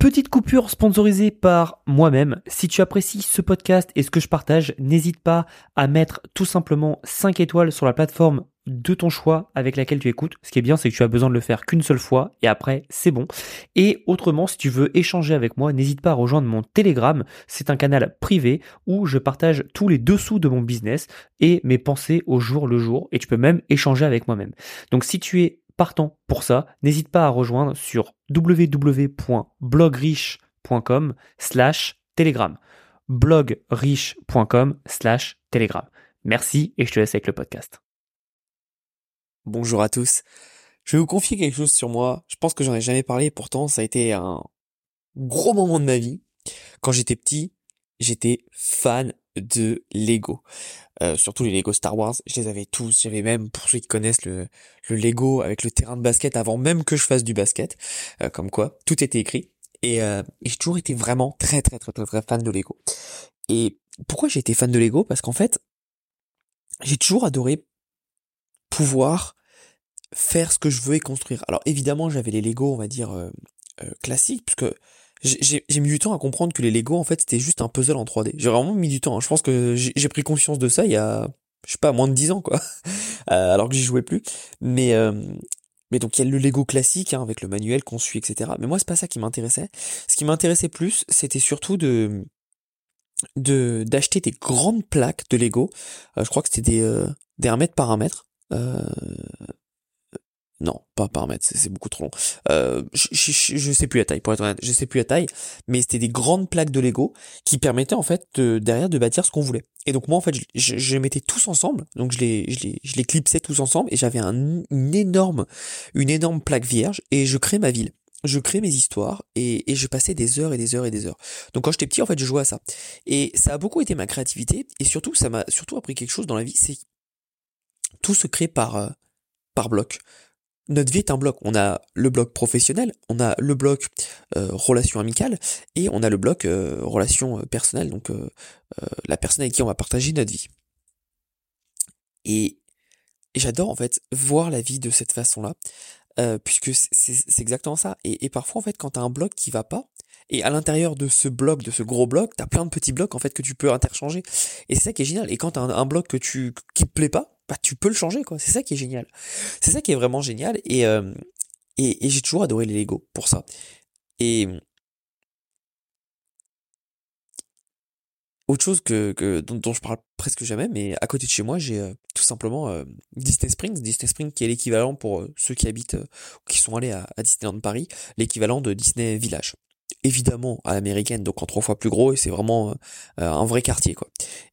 Petite coupure sponsorisée par moi-même. Si tu apprécies ce podcast et ce que je partage, n'hésite pas à mettre tout simplement 5 étoiles sur la plateforme de ton choix avec laquelle tu écoutes. Ce qui est bien, c'est que tu as besoin de le faire qu'une seule fois et après, c'est bon. Et autrement, si tu veux échanger avec moi, n'hésite pas à rejoindre mon Telegram. C'est un canal privé où je partage tous les dessous de mon business et mes pensées au jour le jour. Et tu peux même échanger avec moi-même. Donc si tu es partant pour ça, n'hésite pas à rejoindre sur www.blogriche.com slash telegram. blogriche.com slash telegram. Merci et je te laisse avec le podcast. Bonjour à tous. Je vais vous confier quelque chose sur moi. Je pense que j'en ai jamais parlé, pourtant ça a été un gros moment de ma vie. Quand j'étais petit, j'étais fan de Lego. Euh, surtout les Lego Star Wars, je les avais tous. J'avais même, pour ceux qui connaissent le, le Lego avec le terrain de basket avant même que je fasse du basket. Euh, comme quoi, tout était écrit. Et, euh, et j'ai toujours été vraiment très très très très très fan de Lego. Et pourquoi j'ai été fan de Lego? Parce qu'en fait, j'ai toujours adoré pouvoir faire ce que je veux et construire. Alors évidemment, j'avais les Lego, on va dire, euh, euh, classiques, puisque j'ai mis du temps à comprendre que les Lego, en fait, c'était juste un puzzle en 3D. J'ai vraiment mis du temps. Hein. Je pense que j'ai pris conscience de ça il y a, je sais pas, moins de 10 ans, quoi. Euh, alors que j'y jouais plus. Mais, euh, mais donc il y a le Lego classique, hein, avec le manuel qu'on suit, etc. Mais moi, c'est pas ça qui m'intéressait. Ce qui m'intéressait plus, c'était surtout de de d'acheter des grandes plaques de Lego. Euh, je crois que c'était des, des 1 mètre par 1 mètre. Euh, non, pas par mètre, c'est beaucoup trop long. Euh, je, sais plus la taille, pour être honnête, je sais plus la taille, mais c'était des grandes plaques de Lego qui permettaient en fait de, derrière de bâtir ce qu'on voulait. Et donc moi en fait, je, les mettais tous ensemble, donc je les, je les, je les clipsais tous ensemble et j'avais un, une énorme, une énorme plaque vierge et je créais ma ville. Je créais mes histoires et, et je passais des heures et des heures et des heures. Donc quand j'étais petit en fait, je jouais à ça. Et ça a beaucoup été ma créativité et surtout ça m'a surtout appris quelque chose dans la vie, c'est tout se crée par euh, par bloc notre vie est un bloc. On a le bloc professionnel, on a le bloc euh, relation amicale et on a le bloc euh, relation euh, personnelle, donc euh, la personne avec qui on va partager notre vie. Et, j'adore en fait voir la vie de cette façon-là, puisque c'est exactement ça. Et, et, parfois en fait quand t'as un bloc qui va pas, et à l'intérieur de ce bloc, de ce gros bloc, t'as plein de petits blocs en fait que tu peux interchanger. Et c'est ça qui est génial. Et quand t'as un, un bloc que tu qui te plaît pas, bah, tu peux le changer, quoi. C'est ça qui est génial. C'est ça qui est vraiment génial. Et, euh, et, j'ai toujours adoré les Lego pour ça. Et autre chose que, que dont, je parle presque jamais, mais à côté de chez moi, j'ai euh, tout simplement euh, Disney Springs. Disney Springs qui est l'équivalent pour ceux qui habitent, qui sont allés à, Disneyland Paris, l'équivalent de Disney Village évidemment à l'américaine, donc en trois fois plus gros, et c'est vraiment un vrai quartier, quoi.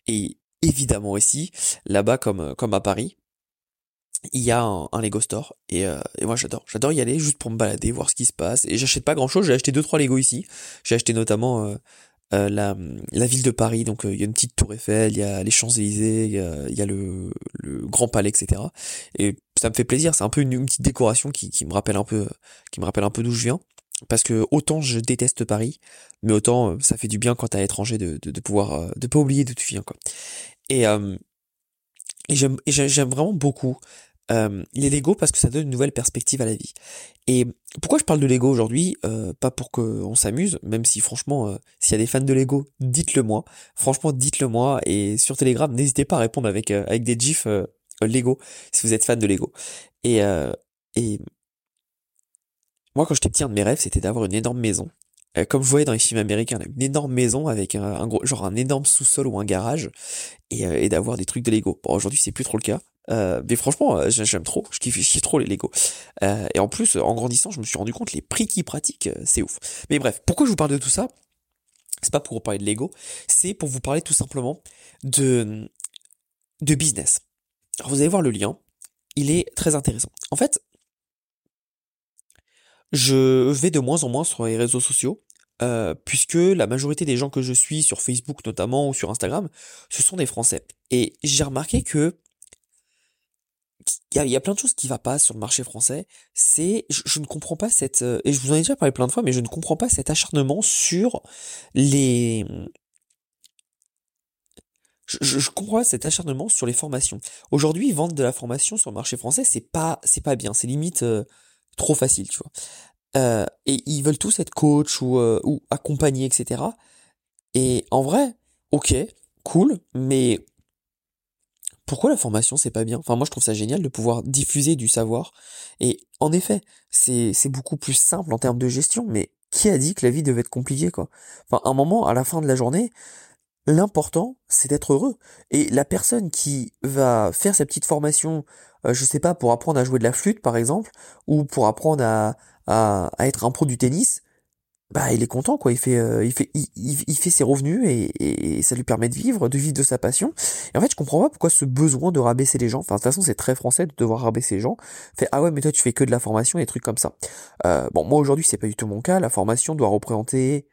Et évidemment aussi, là-bas comme, euh, comme à Paris, il y a un, Lego Store et, euh, et moi j'adore, j'adore y aller juste pour me balader, voir ce qui se passe. Et j'achète pas grand chose, j'ai acheté deux trois Lego ici. J'ai acheté notamment euh, la, ville de Paris, donc il y a une petite tour Eiffel, il y a les Champs Élysées, il y a, le, Grand Palais, etc. Et ça me fait plaisir, c'est un peu une, petite décoration qui, qui me rappelle un peu, qui me rappelle un peu d'où je viens parce que autant je déteste Paris, mais autant euh, ça fait du bien quand t'es à l'étranger de, de, pouvoir euh, de pas oublier d'où tu viens quoi. Et, euh, et j'aime vraiment beaucoup les Lego parce que ça donne une nouvelle perspective à la vie. Et pourquoi je parle de Lego aujourd'hui euh, Pas pour qu'on s'amuse, même si franchement, s'il y a des fans de Lego, dites-le moi. Franchement, dites-le moi. Et sur Telegram, n'hésitez pas à répondre avec avec des gifs Lego si vous êtes fan de Lego. Et et moi, quand j'étais petit, un de mes rêves, c'était d'avoir une énorme maison. Euh, comme vous voyez dans les films américains, une énorme maison avec un, gros, genre un énorme sous-sol ou un garage, et, euh, et d'avoir des trucs de Lego. Bon, aujourd'hui, c'est plus trop le cas. Euh, mais franchement, j'aime trop, je kiffe, trop les Lego. Et en plus, en grandissant, je me suis rendu compte les prix qu'ils pratiquent, c'est ouf. Mais bref, pourquoi je vous parle de tout ça? C'est pas pour vous parler de Lego, c'est pour vous parler tout simplement de de business. Alors vous allez voir le lien, il est très intéressant. En fait, je vais de moins en moins sur les réseaux sociaux, euh, puisque la majorité des gens que je suis sur Facebook notamment ou sur Instagram, ce sont des Français. Et j'ai remarqué que il y, a, plein de choses qui va pas sur le marché français. C'est, je, ne comprends pas cette, euh, et je vous en ai déjà parlé plein de fois, mais je ne comprends pas cet acharnement sur les, je, je, comprends pas cet acharnement sur les formations. Aujourd'hui, vendre de la formation sur le marché français, c'est pas, c'est pas bien, c'est limite. Euh, trop facile, tu vois. euh, et ils veulent tous être coach ou, euh, ou accompagnés, etc. Et en vrai, ok, cool, mais pourquoi la formation c'est pas bien? Enfin moi je trouve ça génial de pouvoir diffuser du savoir. Et en effet, c'est c'est beaucoup plus simple en termes de gestion, mais qui a dit que la vie devait être compliquée quoi? Enfin un moment à la fin de la journée, l'important c'est d'être heureux. Et la personne qui va faire sa petite formation, euh, je sais pas pour apprendre à jouer de la flûte par exemple, ou pour apprendre à à, à être un pro du tennis, bah il est content quoi. Il fait euh, il fait il, il, fait ses revenus et, et, ça lui permet de vivre de vivre de sa passion. Et en fait je comprends pas pourquoi ce besoin de rabaisser les gens enfin de toute façon c'est très français de devoir rabaisser les gens fait ah ouais mais toi tu fais que de la formation et des trucs comme ça. Euh, bon moi aujourd'hui c'est pas du tout mon cas. La formation doit représenter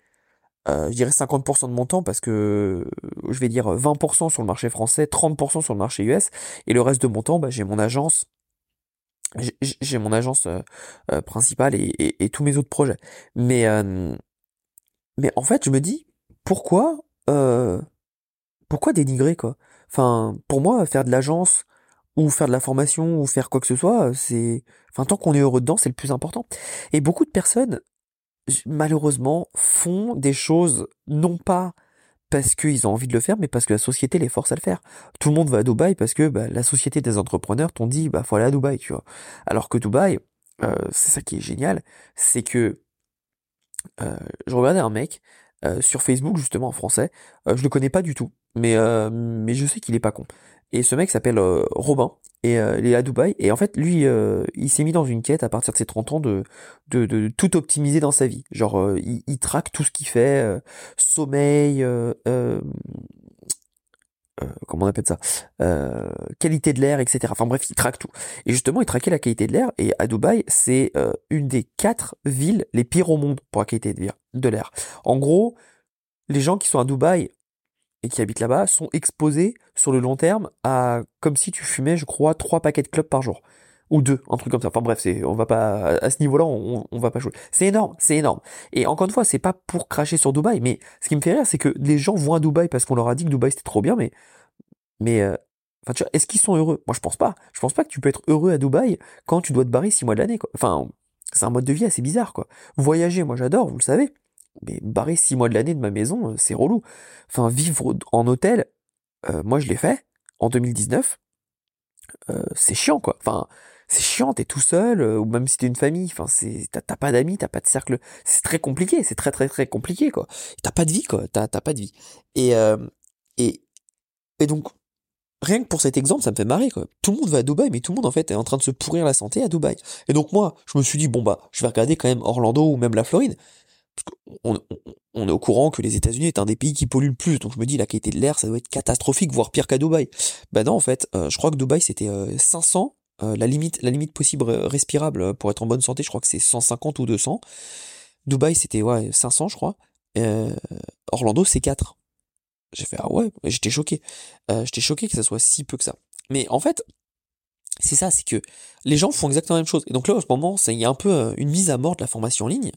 euh, je dirais 50% de mon temps parce que je vais dire 20% sur le marché français 30% sur le marché US et le reste de mon temps bah, j'ai mon agence j'ai mon agence euh, euh, principale et, et, tous mes autres projets. Mais euh, mais en fait, je me dis pourquoi pourquoi dénigrer quoi? Enfin, pour moi, faire de l'agence ou faire de la formation ou faire quoi que ce soit, c'est enfin tant qu'on est heureux dedans, c'est le plus important. Et beaucoup de personnes malheureusement font des choses non pas parce qu'ils ont envie de le faire, mais parce que la société les force à le faire. Tout le monde va à Dubaï parce que bah, la société des entrepreneurs t'ont dit bah faut aller à Dubaï, tu vois. Alors que Dubaï, euh, c'est ça qui est génial, c'est que euh, je regardais un mec euh, sur Facebook justement en français, je le connais pas du tout, mais mais je sais qu'il est pas con. Et ce mec s'appelle Robin. Et euh, il est à Dubaï. Et en fait lui euh, il s'est mis dans une quête à partir de ses 30 ans de de, tout optimiser dans sa vie. Genre euh, il, il, traque tout ce qu'il fait sommeil comment on appelle ça qualité de l'air etc enfin bref il traque tout. Et justement il traquait la qualité de l'air. Et à Dubaï c'est une des quatre villes les pires au monde pour la qualité de l'air. En gros les gens qui sont à Dubaï et qui habitent là-bas sont exposés sur le long terme à comme si tu fumais, je crois, trois paquets de clubs par jour ou deux, un truc comme ça. Enfin bref, c'est on va pas à ce niveau-là, on, va pas jouer. C'est énorme, c'est énorme. Et encore une fois, c'est pas pour cracher sur Dubaï, mais ce qui me fait rire, c'est que les gens vont à Dubaï parce qu'on leur a dit que Dubaï c'était trop bien, mais mais euh, tu vois, est-ce qu'ils sont heureux? Moi, je pense pas. Je pense pas que tu peux être heureux à Dubaï quand tu dois te barrer six mois de l'année. Quoi. Enfin, c'est un mode de vie assez bizarre, quoi. Voyager, moi j'adore, vous le savez mais barrer six mois de l'année de ma maison, euh, c'est relou. Enfin, vivre en hôtel, euh, moi je l'ai fait en 2019. Euh, c'est chiant quoi. Enfin, c'est chiant, t'es tout seul, ou même si t'es une famille. Enfin, t'as pas d'amis, t'as pas de cercle. C'est très compliqué. C'est très très très compliqué quoi. T'as pas de vie quoi. T'as t'as pas de vie. Et et et donc rien que pour cet exemple, ça me fait marrer quoi. Tout le monde va à Dubaï, mais tout le monde en fait est en train de se pourrir la santé à Dubaï. Et donc moi, je me suis dit bon bah, je vais regarder quand même Orlando ou même la Floride on, est au courant que les États-Unis est un des pays qui pollue le plus, donc je me dis la qualité de l'air ça doit être catastrophique, voire pire qu'à Dubaï. Bah non en fait, euh, je crois que Dubaï c'était 500, euh, euh, la limite possible respirable pour être en bonne santé, je crois que c'est 150 ou 200. Dubaï c'était ouais 500 je crois. Orlando c'est 4. J'ai fait ah ouais, j'étais choqué. j'étais choqué que ça soit si peu que ça. Mais en fait, c'est ça, c'est que les gens font exactement la même chose. Et donc là, en ce moment, il y a un peu euh, une mise à mort de la formation en ligne.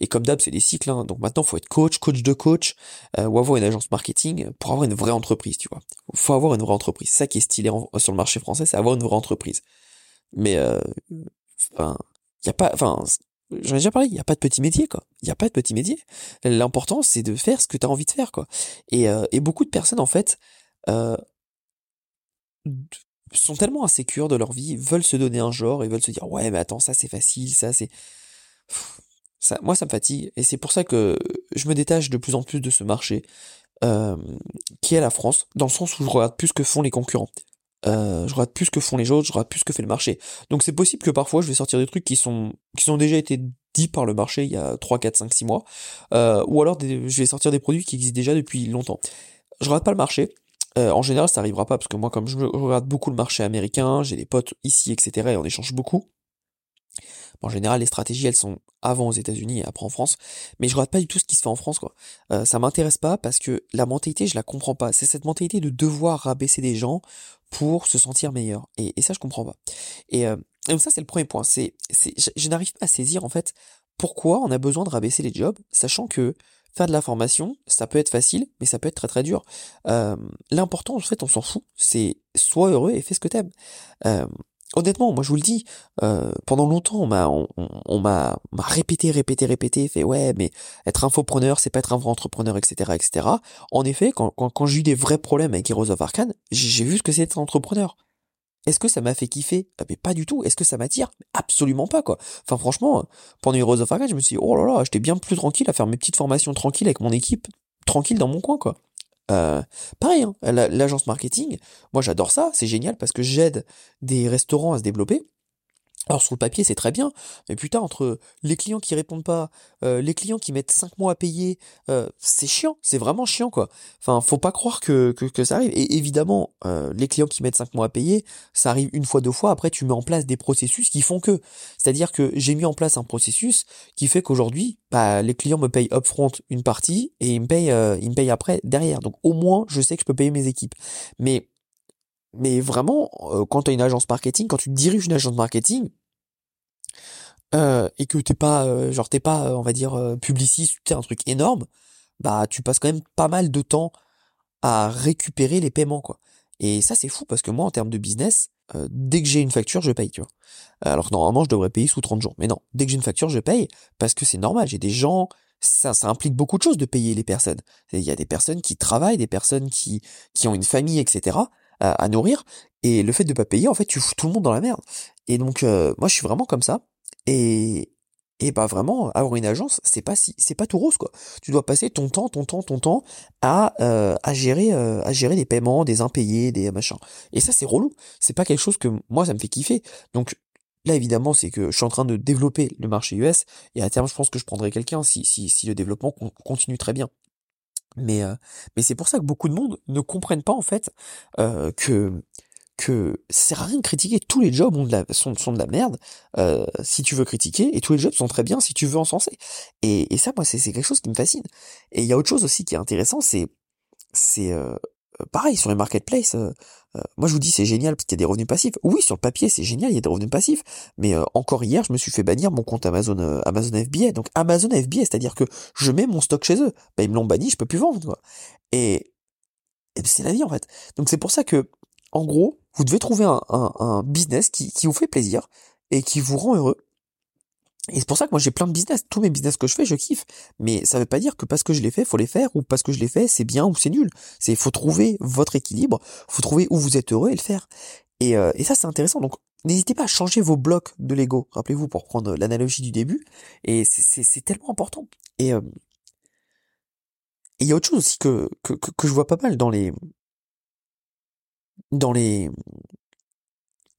Et comme d'hab, c'est des cycles. Hein. Donc maintenant, faut être coach, coach de coach, euh, ou avoir une agence marketing pour avoir une vraie entreprise, tu vois. Faut avoir une vraie entreprise. C'est ça qui est stylé sur le marché français, c'est avoir une vraie entreprise. Mais, euh, enfin, il y a pas, enfin, j'en ai déjà parlé, il y a pas de petit métier, quoi. Il y a pas de petit métier. L'important, c'est de faire ce que tu as envie de faire, quoi. Et, et beaucoup de personnes, en fait, sont tellement insécures de leur vie, veulent se donner un genre et veulent se dire ouais mais attends ça c'est facile, ça c'est ça moi ça me fatigue et c'est pour ça que je me détache de plus en plus de ce marché euh, qui est la France dans le sens où je regarde plus ce que font les concurrents. Euh, je regarde plus ce que font les autres, je regarde plus ce que fait le marché. Donc c'est possible que parfois je vais sortir des trucs qui sont qui sont déjà été dits par le marché il y a 3, 4, 5, 6 mois, euh, ou alors je vais sortir des produits qui existent déjà depuis longtemps. Je regarde pas le marché, euh, en général, ça arrivera pas parce que moi, comme je regarde beaucoup le marché américain, j'ai des potes ici, etc., et on échange beaucoup. en général, les stratégies, elles sont avant aux États-Unis et après en France, mais je regarde pas du tout ce qui se fait en France, quoi. Euh, ça m'intéresse pas parce que la mentalité, je la comprends pas. C'est cette mentalité de devoir rabaisser des gens pour se sentir meilleur, et, ça, je comprends pas. Et, euh, donc ça, c'est le premier point. C'est, je n'arrive pas à saisir en fait pourquoi on a besoin de rabaisser les jobs, sachant que Faire de la formation, ça peut être facile, mais ça peut être très très dur. Euh, L'important, en fait, on s'en fout. C'est sois heureux et fais ce que t'aimes. Euh, honnêtement, moi je vous le dis, euh, pendant longtemps on m'a on, m'a répété, répété, répété, fait ouais, mais être infopreneur, c'est pas être un vrai entrepreneur, etc., etc. En effet, quand, quand, quand j'ai eu des vrais problèmes avec Heroes of Arcane, j'ai vu ce que c'est être entrepreneur. Est-ce que ça m'a fait kiffer? Ah, pas du tout. Est-ce que ça m'attire? Absolument pas, quoi. Enfin, franchement, pendant Heroes of Arcane, je me suis dit, oh là là, j'étais bien plus tranquille à faire mes petites formations tranquilles avec mon équipe, tranquille dans mon coin, quoi. Euh, pareil, hein, l'agence marketing, moi j'adore ça, c'est génial parce que j'aide des restaurants à se développer. Alors sur le papier c'est très bien, mais putain entre les clients qui répondent pas, euh, les clients qui mettent 5 mois à payer, euh, c'est chiant, c'est vraiment chiant quoi. Enfin faut pas croire que, que, ça arrive. Et évidemment euh, les clients qui mettent 5 mois à payer, ça arrive une fois deux fois, après tu mets en place des processus qui font que. C'est-à-dire que j'ai mis en place un processus qui fait qu'aujourd'hui, bah, les clients me payent upfront une partie et ils me payent, ils me payent après derrière. Donc au moins je sais que je peux payer mes équipes. Mais mais vraiment, quand tu as une agence marketing, quand tu diriges une agence marketing, euh, et que t'es pas euh, genre t'es pas euh, on va dire publiciste t'es un truc énorme bah tu passes quand même pas mal de temps à récupérer les paiements quoi. Et ça c'est fou parce que moi en termes de business dès que j'ai une facture je paye tu vois. Alors normalement je devrais payer sous 30 jours. Mais non dès que j'ai une facture je paye parce que c'est normal. J'ai des gens ça, ça implique beaucoup de choses de payer les personnes. Il y a des personnes qui travaillent des personnes qui qui ont une famille etc à, à nourrir et le fait de pas payer en fait tu fous tout le monde dans la merde et donc moi je suis vraiment comme ça et, et bah vraiment, avoir une agence, c'est pas si, c'est pas tout rose quoi. Tu dois passer ton temps, ton temps, ton temps à euh, à gérer euh, à gérer les paiements, des impayés, des machins. Et ça c'est relou. C'est pas quelque chose que moi ça me fait kiffer. Donc là évidemment c'est que je suis en train de développer le marché US et à terme je pense que je prendrai quelqu'un si si si le développement continue très bien. Mais euh, mais c'est pour ça que beaucoup de monde ne comprennent pas en fait que que ça sert à rien de critiquer. Tous les jobs ont de la, sont, sont de la merde euh, si tu veux critiquer, et tous les jobs sont très bien si tu veux encenser. Et, et ça, moi, c'est quelque chose qui me fascine. Et il y a autre chose aussi qui est intéressant, c'est c'est euh, pareil sur les marketplaces. Euh, euh, moi, je vous dis, c'est génial parce qu'il y a des revenus passifs. Oui, sur le papier, c'est génial, il y a des revenus passifs. Mais euh, encore hier, je me suis fait bannir mon compte Amazon Amazon FBA. Donc Amazon FBA, c'est-à-dire que je mets mon stock chez eux. Ben, ils me l'ont banni, je peux plus vendre. Quoi. Et, c'est la vie en fait. Donc c'est pour ça que, en gros, vous devez trouver un, business qui vous fait plaisir et qui vous rend heureux. Et c'est pour ça que moi j'ai plein de business. Tous mes business que je fais, je kiffe. Mais ça veut pas dire que parce que je les fais, faut les faire, ou parce que je les fais, c'est bien ou c'est nul. C'est faut trouver votre équilibre, faut trouver où vous êtes heureux et le faire. Et, euh, et ça c'est intéressant. Donc n'hésitez pas à changer vos blocs de Lego. Rappelez-vous pour prendre l'analogie du début. Et c'est tellement important. Et euh, il y a autre chose aussi que, que, que je vois pas mal dans les, dans les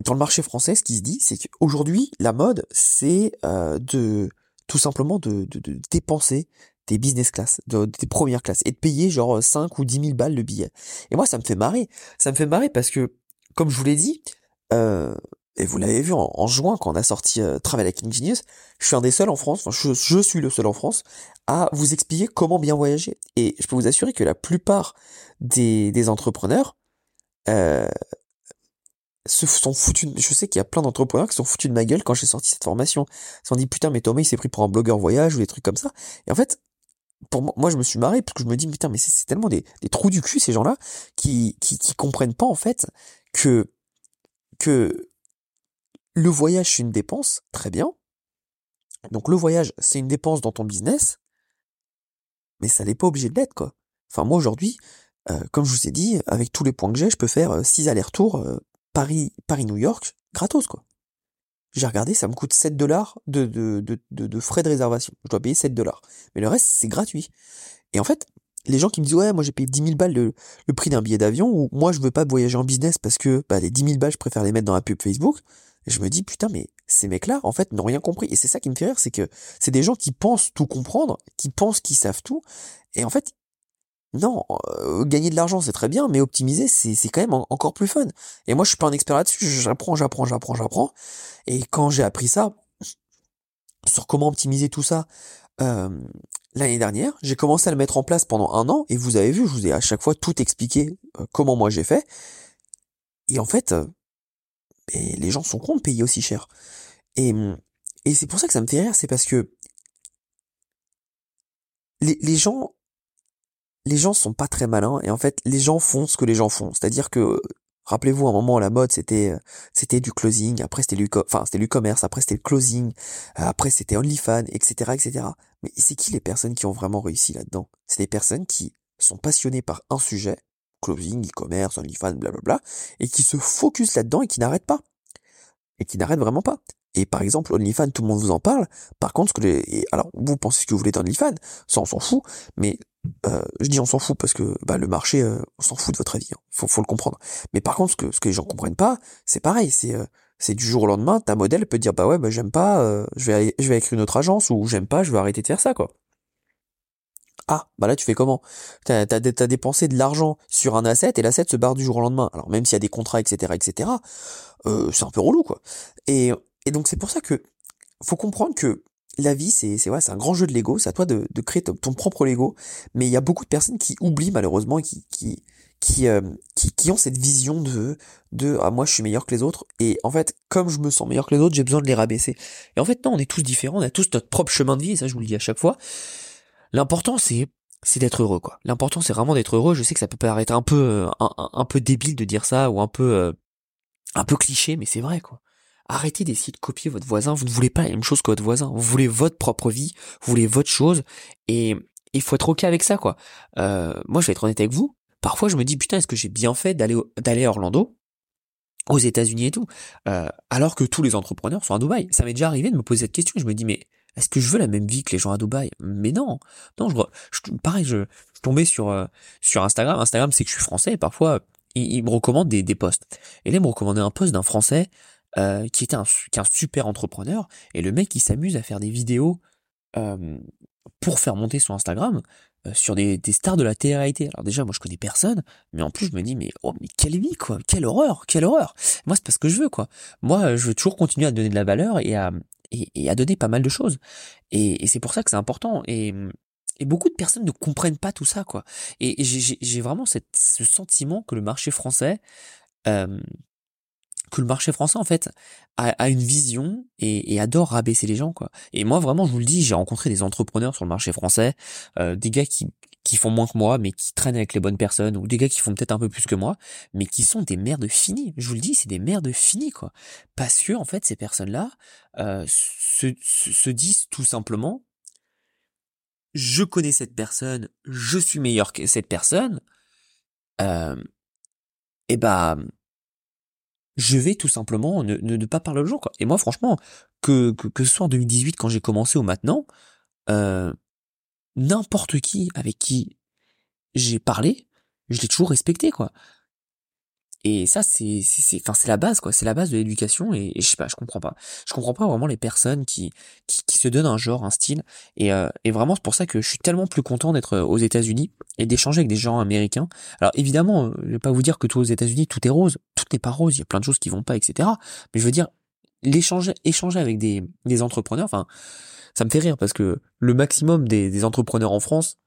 dans le marché français, ce qui se dit, c'est qu'aujourd'hui, la mode, c'est euh, de tout simplement de, de, de, dépenser des business class, de, des premières classes, et de payer genre 5 ou 10 000 balles le billet. Et moi, ça me fait marrer. Ça me fait marrer parce que, comme je vous l'ai dit, euh, et vous l'avez vu en, juin quand on a sorti euh, Travel Hacking Genius, je suis un des seuls en France, enfin je, je, suis le seul en France, à vous expliquer comment bien voyager. Et je peux vous assurer que la plupart des, des entrepreneurs, euh, se sont foutus je sais qu'il y a plein d'entrepreneurs qui sont foutus de ma gueule quand j'ai sorti cette formation. Ils se sont dit putain mais Thomas il s'est pris pour un blogueur voyage ou des trucs comme ça. Et en fait, pour moi, moi je me suis marré parce que je me dis putain mais c'est tellement des, des, trous du cul ces gens-là qui, qui qui comprennent pas en fait que que le voyage c'est une dépense, très bien. Donc le voyage c'est une dépense dans ton business, mais ça n'est pas obligé de l'être quoi. Enfin moi aujourd'hui, euh, comme je vous ai dit, avec tous les points que j'ai, je peux faire 6 euh, allers-retours euh, Paris, Paris-New York, gratos quoi. J'ai regardé, ça me coûte 7 dollars de, frais de réservation. Je dois payer 7 dollars. Mais le reste, c'est gratuit. Et en fait, les gens qui me disent, ouais, moi j'ai payé 10 000 balles le, prix d'un billet d'avion, ou moi je veux pas voyager en business parce que bah, les 10 000 balles, je préfère les mettre dans la pub Facebook. Je me dis, putain, mais ces mecs-là, en fait, n'ont rien compris. Et c'est ça qui me fait rire, c'est que c'est des gens qui pensent tout comprendre, qui pensent qu'ils savent tout. Et en fait, non, euh, gagner de l'argent c'est très bien, mais optimiser c'est quand même encore plus fun. Et moi je suis pas un expert là-dessus, j'apprends, j'apprends, j'apprends, j'apprends. Et quand j'ai appris ça sur comment optimiser tout ça euh, l'année dernière, j'ai commencé à le mettre en place pendant un an. Et vous avez vu, je vous ai à chaque fois tout expliqué euh, comment moi j'ai fait. Et en fait, les gens sont cons de payer aussi cher. Et et c'est pour ça que ça me fait rire, c'est parce que les gens les gens sont pas très malins et en fait les gens font ce que les gens font. C'est-à-dire que Rappelez-vous, un moment, la mode, c'était, c'était du closing, après c'était enfin, c'était l'e-commerce, après c'était le closing, après c'était OnlyFans, etc., etc. Mais c'est qui les personnes qui ont vraiment réussi là-dedans? C'est des personnes qui sont passionnées par un sujet, closing, e-commerce, OnlyFans, blablabla, et qui se focus là-dedans et qui n'arrêtent pas. Et qui n'arrêtent vraiment pas. Et par exemple, OnlyFans, tout le monde vous en parle. Par contre, ce que les, alors vous pensez ce que vous voulez d'OnlyFans, ça on s'en fout. Mais euh, je dis on s'en fout parce que bah, le marché, euh, on s'en fout de votre avis. Hein. Faut, faut le comprendre. Mais par contre, ce que ce que les gens comprennent pas, c'est pareil. C'est euh, c'est du jour au lendemain, ta modèle peut dire bah ouais, bah j'aime pas, je vais je vais écrire une autre agence ou j'aime pas, je vais arrêter de faire ça quoi. Ah, bah là tu fais comment? T'as as, dépensé de l'argent sur un asset et l'asset se barre du jour au lendemain. Alors même s'il y a des contrats, etc., etc., euh, c'est un peu relou quoi. Et, et donc c'est pour ça que faut comprendre que la vie c'est c'est ouais, c'est un grand jeu de Lego. C'est à toi de, de créer ton, propre Lego. Mais il y a beaucoup de personnes qui oublient malheureusement et qui qui qui, euh, qui, qui ont cette vision de de ah moi je suis meilleur que les autres et en fait comme je me sens meilleur que les autres j'ai besoin de les rabaisser et en fait non on est tous différents on a tous notre propre chemin de vie et ça je vous le dis à chaque fois L'important c'est c'est d'être heureux quoi. L'important c'est vraiment d'être heureux. Je sais que ça peut paraître un peu euh, un, peu débile de dire ça ou un peu euh, un peu cliché, mais c'est vrai quoi. Arrêtez d'essayer de copier votre voisin. Vous ne voulez pas la même chose que votre voisin. Vous voulez votre propre vie. Vous voulez votre chose. Et il faut être ok avec ça quoi. Euh, moi je vais être honnête avec vous. Parfois je me dis putain est-ce que j'ai bien fait d'aller d'aller à Orlando aux États-Unis et tout, alors que tous les entrepreneurs sont à Dubaï? Ça m'est déjà arrivé de me poser cette question. Je me dis mais est-ce que je veux la même vie que les gens à Dubaï? Mais non, non. Je, pareil, je, je tombais sur euh, sur Instagram. Instagram, c'est que je suis français. Parfois, il, me recommande des, des posts. Et là, il me recommandait un post d'un français euh, qui était un, qui un super entrepreneur. Et le mec, il s'amuse à faire des vidéos euh, pour faire monter son Instagram euh, sur des, des, stars de la télé-réalité. Alors déjà, moi, je connais personne, mais en plus, je me dis, mais oh, mais quelle vie, quoi, quelle horreur, quelle horreur. Moi, c'est pas ce que je veux, quoi. Moi, je veux toujours continuer à donner de la valeur et à et, à donner pas mal de choses. Et, c'est pour ça que c'est important. Et, et beaucoup de personnes ne comprennent pas tout ça, quoi. Et, j'ai vraiment cette, ce sentiment que le marché français, euh, que le marché français en fait a, une vision et, adore rabaisser les gens quoi. Et moi vraiment je vous le dis, j'ai rencontré des entrepreneurs sur le marché français, euh, des gars qui qui font moins que moi, mais qui traînent avec les bonnes personnes, ou des gars qui font peut-être un peu plus que moi, mais qui sont des merdes finies. Je vous le dis, c'est des merdes finies, quoi. Parce que, en fait, ces personnes-là euh, se, se, disent tout simplement, je connais cette personne, je suis meilleur que cette personne, euh, et bah, je vais tout simplement ne, ne, pas parler aux gens, quoi. Et moi, franchement, que, que, que ce soit en 2018 quand j'ai commencé ou maintenant, euh, n'importe qui avec qui j'ai parlé, je l'ai toujours respecté, quoi. Et ça, c'est, c'est, enfin, c'est la base, quoi. C'est la base de l'éducation. Et, je sais pas, je comprends pas. Je comprends pas vraiment les personnes qui, qui, qui se donnent un genre, un style. Et, euh, et vraiment, c'est pour ça que je suis tellement plus content d'être aux États-Unis et d'échanger avec des gens américains. Alors évidemment, euh, je vais pas vous dire que tout aux États-Unis, tout est rose. N'est pas rose. Il y a plein de choses qui vont pas, etc. Mais je veux dire, l'échanger, échanger avec des, des entrepreneurs. Enfin, ça me fait rire parce que le maximum des, entrepreneurs en France,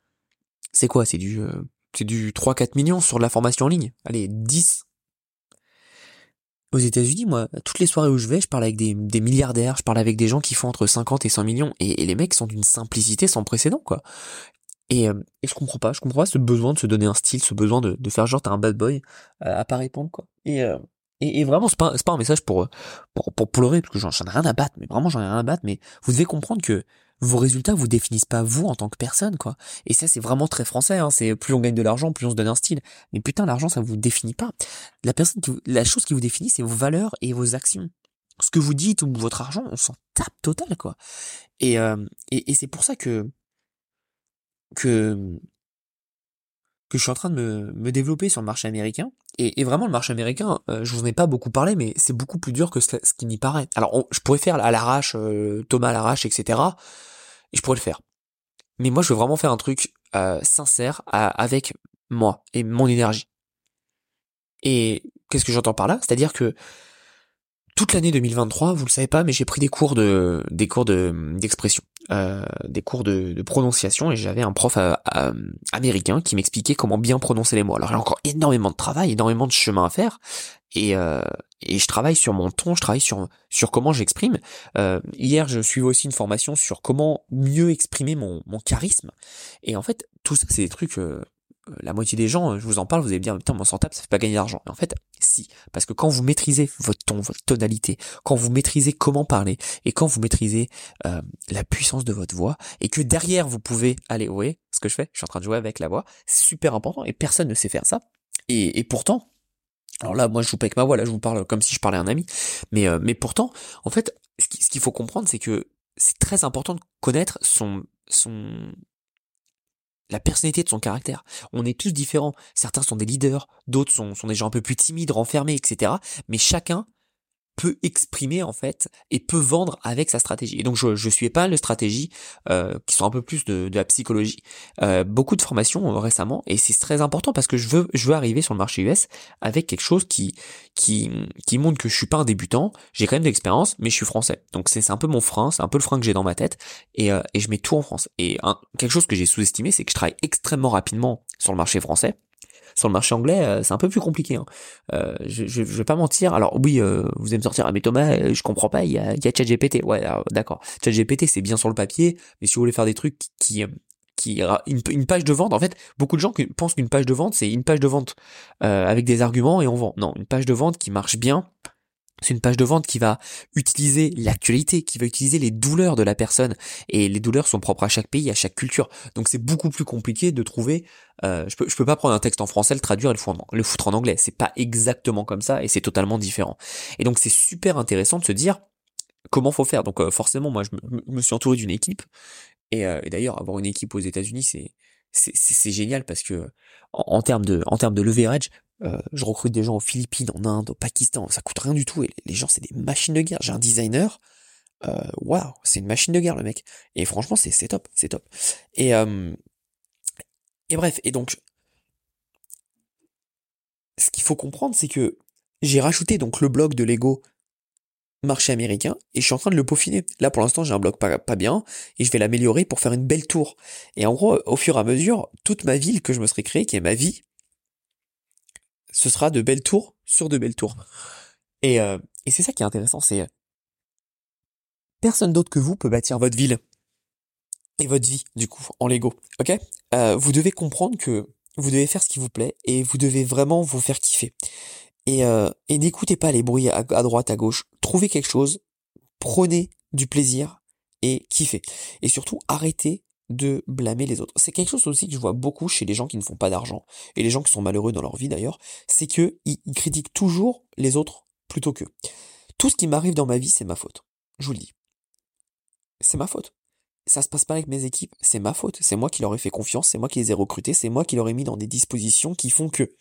c'est quoi? C'est du, euh, c'est du 3-4 millions sur la formation en ligne. Allez, 10. Aux États-Unis, moi, toutes les soirées où je vais, je parle avec des, milliardaires, je parle avec des gens qui font entre 50 et 100 millions, et, les mecs sont d'une simplicité sans précédent, quoi. Et, euh, et, je comprends pas, je comprends pas ce besoin de se donner un style, ce besoin de, de faire genre t'es un bad boy euh, à pas répondre, quoi. Et, et, vraiment, c'est pas, pas un message pour, pour, pour pleurer, parce que j'en, ai rien à battre, mais vraiment j'en ai rien à battre, mais vous devez comprendre que vos résultats vous définissent pas vous en tant que personne, quoi. Et ça, c'est vraiment très français, hein. C'est plus on gagne de l'argent, plus on se donne un style. Mais putain, l'argent, ça vous définit pas. La personne la chose qui vous définit, c'est vos valeurs et vos actions. Ce que vous dites ou votre argent, on s'en tape total, quoi. Et, euh, et, et c'est pour ça que, que, que je suis en train de me, me développer sur le marché américain. Et, vraiment, le marché américain, euh, je vous en ai pas beaucoup parlé, mais c'est beaucoup plus dur que ce, qui n'y paraît. Alors, je pourrais faire à l'arrache, euh, Thomas à l'arrache, etc. Et je pourrais le faire. Mais moi, je veux vraiment faire un truc euh, sincère avec moi et mon énergie. Et qu'est-ce que j'entends par là? C'est-à-dire que toute l'année 2023, vous le savez pas, mais j'ai pris des cours de des cours de d'expression, euh, des cours de, de prononciation, et j'avais un prof euh, euh, américain qui m'expliquait comment bien prononcer les mots. Alors j'ai encore énormément de travail, énormément de chemin à faire, et et je travaille sur mon ton, je travaille sur sur comment j'exprime. hier, je suis aussi une formation sur comment mieux exprimer mon mon charisme, et en fait tout ça c'est des trucs euh, la moitié des gens, je vous en parle, vous allez me dire, putain, mon sans-table, ça fait pas gagner d'argent. En fait, si. Parce que quand vous maîtrisez votre ton, votre tonalité, quand vous maîtrisez comment parler, et quand vous maîtrisez euh, la puissance de votre voix, et que derrière, vous pouvez aller, vous voyez ce que je fais? Je suis en train de jouer avec la voix. C'est super important, et personne ne sait faire ça. Et, et pourtant, alors là, moi, je joue pas avec ma voix, là, je vous parle comme si je parlais à un ami. Mais, euh, mais pourtant, en fait, ce qu'il faut comprendre, c'est que c'est très important de connaître son, son, la personnalité de son caractère. On est tous différents. Certains sont des leaders, d'autres sont, sont des gens un peu plus timides, renfermés, etc. Mais chacun peut exprimer en fait et peut vendre avec sa stratégie. Et donc je, je suis pas de stratégies euh, qui sont un peu plus de, de la psychologie. Euh, beaucoup de formations euh, récemment et c'est très important parce que je veux je veux arriver sur le marché US avec quelque chose qui qui qui montre que je suis pas un débutant. J'ai quand même de l'expérience, mais je suis français. Donc c'est un peu mon frein, c'est un peu le frein que j'ai dans ma tête et, euh, et je mets tout en France. Et quelque chose que j'ai sous-estimé, c'est que je travaille extrêmement rapidement sur le marché français sur le marché anglais, euh, c'est un peu plus compliqué. Hein. Euh, je, je, vais pas mentir. Alors oui, euh, vous allez me sortir, ah mais Thomas, je comprends pas, il y a, il y a ChatGPT. Ouais, d'accord. ChatGPT, c'est bien sur le papier, mais si vous voulez faire des trucs qui qui une, une, page de vente en fait beaucoup de gens pensent qu'une page de vente c'est une page de vente avec des arguments et on vend non une page de vente qui marche bien c'est une page de vente qui va utiliser l'actualité, qui va utiliser les douleurs de la personne. Et les douleurs sont propres à chaque pays, à chaque culture. Donc c'est beaucoup plus compliqué de trouver. Euh, je peux je peux pas prendre un texte en français, le traduire et le foutre en, anglais. C'est pas exactement comme ça et c'est totalement différent. Et donc c'est super intéressant de se dire comment faut faire. Donc euh, forcément, moi je me, suis entouré d'une équipe. Et, euh, et d'ailleurs avoir une équipe aux États-Unis, c'est c'est génial parce que en, termes de en termes de leverage, euh, je recrute des gens aux Philippines, en Inde, au Pakistan, ça coûte rien du tout et les gens c'est des machines de guerre. J'ai un designer, euh, waouh, c'est une machine de guerre le mec. Et franchement c'est c'est top, c'est top. Et euh, et bref, et donc ce qu'il faut comprendre c'est que j'ai rajouté donc le blog de Lego marché américain et je suis en train de le peaufiner. Là pour l'instant j'ai un blog pas, pas bien et je vais l'améliorer pour faire une belle tour. Et en gros au fur et à mesure toute ma ville que je me serais créée qui est ma vie ce sera de belles tours sur de belles tours. Et, euh, et c'est ça qui est intéressant, c'est euh, personne d'autre que vous peut bâtir votre ville et votre vie du coup en Lego. Ok? Euh, Vous devez comprendre que vous devez faire ce qui vous plaît et vous devez vraiment vous faire kiffer. Et, euh, et n'écoutez pas les bruits à, à, droite, à gauche. Trouvez quelque chose, prenez du plaisir et kiffez. Et surtout, arrêtez de blâmer les autres. C'est quelque chose aussi que je vois beaucoup chez les gens qui ne font pas d'argent, et les gens qui sont malheureux dans leur vie d'ailleurs, c'est que ils, critiquent toujours les autres plutôt que. Tout ce qui m'arrive dans ma vie, c'est ma faute. Je vous le dis. C'est ma faute. Ça se passe pas avec mes équipes, c'est ma faute. C'est moi qui leur ai fait confiance, c'est moi qui les ai recrutés, c'est moi qui leur ai mis dans des dispositions qui font que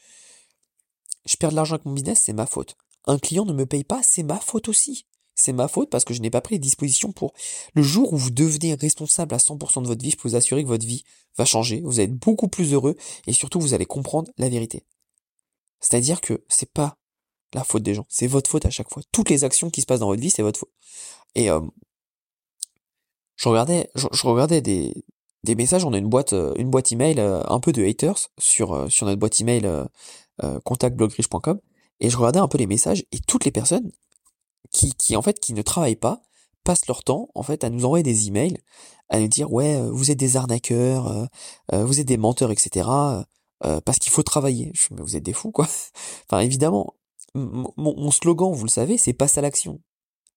je perds de l'argent avec mon business, c'est ma faute. Un client ne me paye pas, c'est ma faute aussi c'est ma faute parce que je n'ai pas pris les dispositions pour. Le jour où vous devenez responsable à 100% de votre vie, je peux vous assurer que votre vie va changer, vous allez être beaucoup plus heureux et surtout vous allez comprendre la vérité. C'est-à-dire que c'est pas la faute des gens, c'est votre faute à chaque fois. Toutes les actions qui se passent dans votre vie, c'est votre faute. Et euh, je regardais, je, regardais des, messages. On a une boîte, euh, une boîte email, euh, un peu de haters sur notre boîte email contactblogrich.com. Et je regardais un peu les messages et toutes les personnes qui, qui en fait qui ne travaillent pas passent leur temps en fait à nous envoyer des emails, à nous dire ouais euh, vous êtes des arnaqueurs, euh, euh, vous êtes des menteurs etc. parce qu'il faut travailler. Je, mais vous êtes des fous quoi. enfin évidemment mon, slogan vous le savez c'est passe à l'action.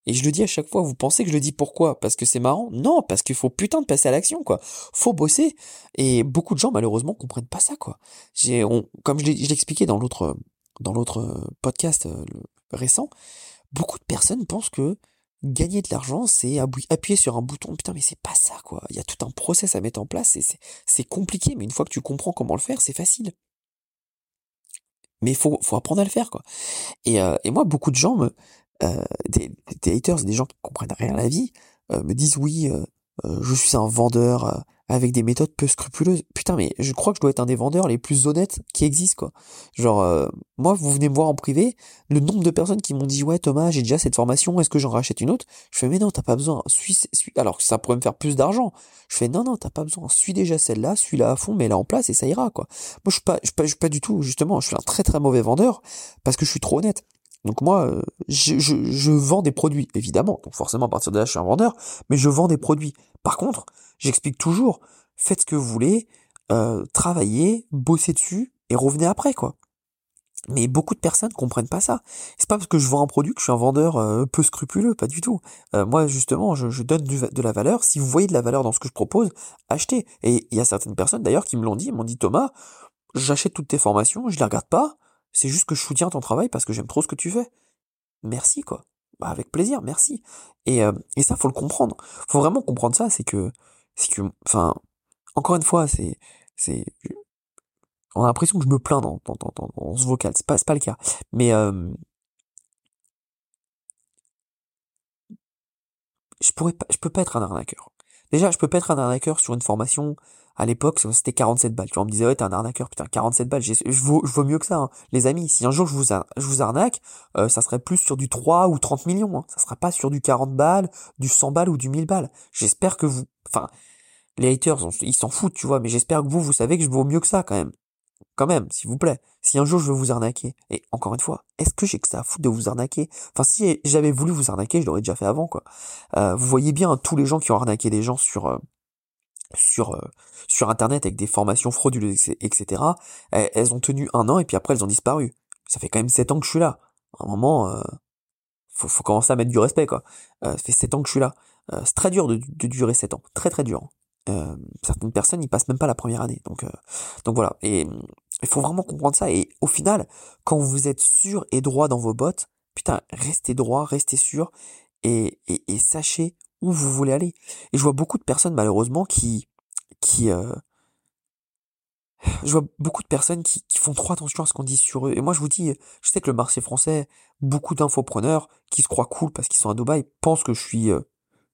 Et je le dis à chaque fois, vous pensez que je le dis pourquoi? Parce que c'est marrant? Non, parce qu'il faut putain de passer à l'action, quoi. Faut bosser. Et beaucoup de gens, malheureusement, comprennent pas ça, quoi. J'ai, comme je l'ai expliqué dans l'autre, dans l'autre podcast récent, beaucoup de personnes pensent que gagner de l'argent, c'est appuyer sur un bouton. Putain, mais c'est pas ça, quoi. Il y a tout un process à mettre en place. C'est compliqué, mais une fois que tu comprends comment le faire, c'est facile. Mais il faut, faut apprendre à le faire, quoi. Et, euh, moi, beaucoup de gens, euh, des, des, haters, des gens qui comprennent rien à la vie, euh, me disent oui, je suis un vendeur avec des méthodes peu scrupuleuses. Putain, mais je crois que je dois être un des vendeurs les plus honnêtes qui existent, quoi. Genre, euh, moi, vous venez me voir en privé, le nombre de personnes qui m'ont dit, ouais, Thomas, j'ai déjà cette formation, est-ce que j'en rachète une autre? Je fais, mais non, t'as pas besoin, suis, suis, alors que ça pourrait me faire plus d'argent. Je fais, non, non, t'as pas besoin, suis déjà celle-là, suis-la à fond, mets-la en place et ça ira, quoi. Moi, je suis pas, je suis pas, je suis pas du tout, justement, je suis un très très mauvais vendeur parce que je suis trop honnête. Donc moi, euh, je, vends des produits, évidemment. Donc forcément, à partir de là, je suis un vendeur, mais je vends des produits. Par contre, j'explique toujours, faites ce que vous voulez, euh, travaillez, bossez dessus et revenez après quoi. Mais beaucoup de personnes comprennent pas ça. C'est pas parce que je vends un produit que je suis un vendeur euh, peu scrupuleux, pas du tout. Moi justement, je, donne de la valeur. Si vous voyez de la valeur dans ce que je propose, achetez. Et il y a certaines personnes d'ailleurs qui me l'ont dit, m'ont dit Thomas, j'achète toutes tes formations, je les regarde pas. C'est juste que je soutiens ton travail parce que j'aime trop ce que tu fais. Merci quoi. Bah, avec plaisir, merci. Et, euh, et ça faut le comprendre. Faut vraiment comprendre ça. C'est que, c'est que, enfin, encore une fois, c'est, c'est, on a l'impression que je me plains dans, dans, dans, dans ce vocal. C'est pas, pas le cas. Mais euh, je pourrais je peux pas être un arnaqueur. Déjà, je peux pas être un arnaqueur sur une formation. À l'époque, c'était 47 balles. Tu vois, on me disait, ouais, t'es un arnaqueur, putain, 47 balles. Je vaux, je mieux que ça, hein. les amis. Si un jour je vous, je vous arnaque, euh, ça serait plus sur du 3 ou 30 millions. Hein. Ça sera pas sur du 40 balles, du 100 balles ou du 1000 balles. J'espère que vous, enfin, les haters, ils s'en foutent, tu vois, mais j'espère que vous, vous savez que je vaux mieux que ça, quand même quand même, s'il vous plaît. Si un jour je veux vous arnaquer, et encore une fois, est-ce que j'ai que ça à foutre de vous arnaquer? Enfin, si j'avais voulu vous arnaquer, je l'aurais déjà fait avant, quoi. Euh, vous voyez bien tous les gens qui ont arnaqué des gens sur euh, sur euh, sur internet avec des formations frauduleuses, etc. Elles, ont tenu un an et puis après elles ont disparu. Ça fait quand même sept ans que je suis là. À un moment, faut, faut commencer à mettre du respect, quoi. ça fait sept ans que je suis là. c'est très dur de, de durer sept ans, très très dur. Euh, certaines personnes ils passent même pas la première année donc euh, donc voilà et il faut vraiment comprendre ça et au final quand vous êtes sûr et droit dans vos bottes putain restez droit restez sûr et, et, et sachez où vous voulez aller et je vois beaucoup de personnes malheureusement qui qui euh, je vois beaucoup de personnes qui, qui font trop attention à ce qu'on dit sur eux. Et moi, je vous dis, je sais que le marché français, beaucoup d'infopreneurs qui se croient cool parce qu'ils sont à Dubaï pensent que je suis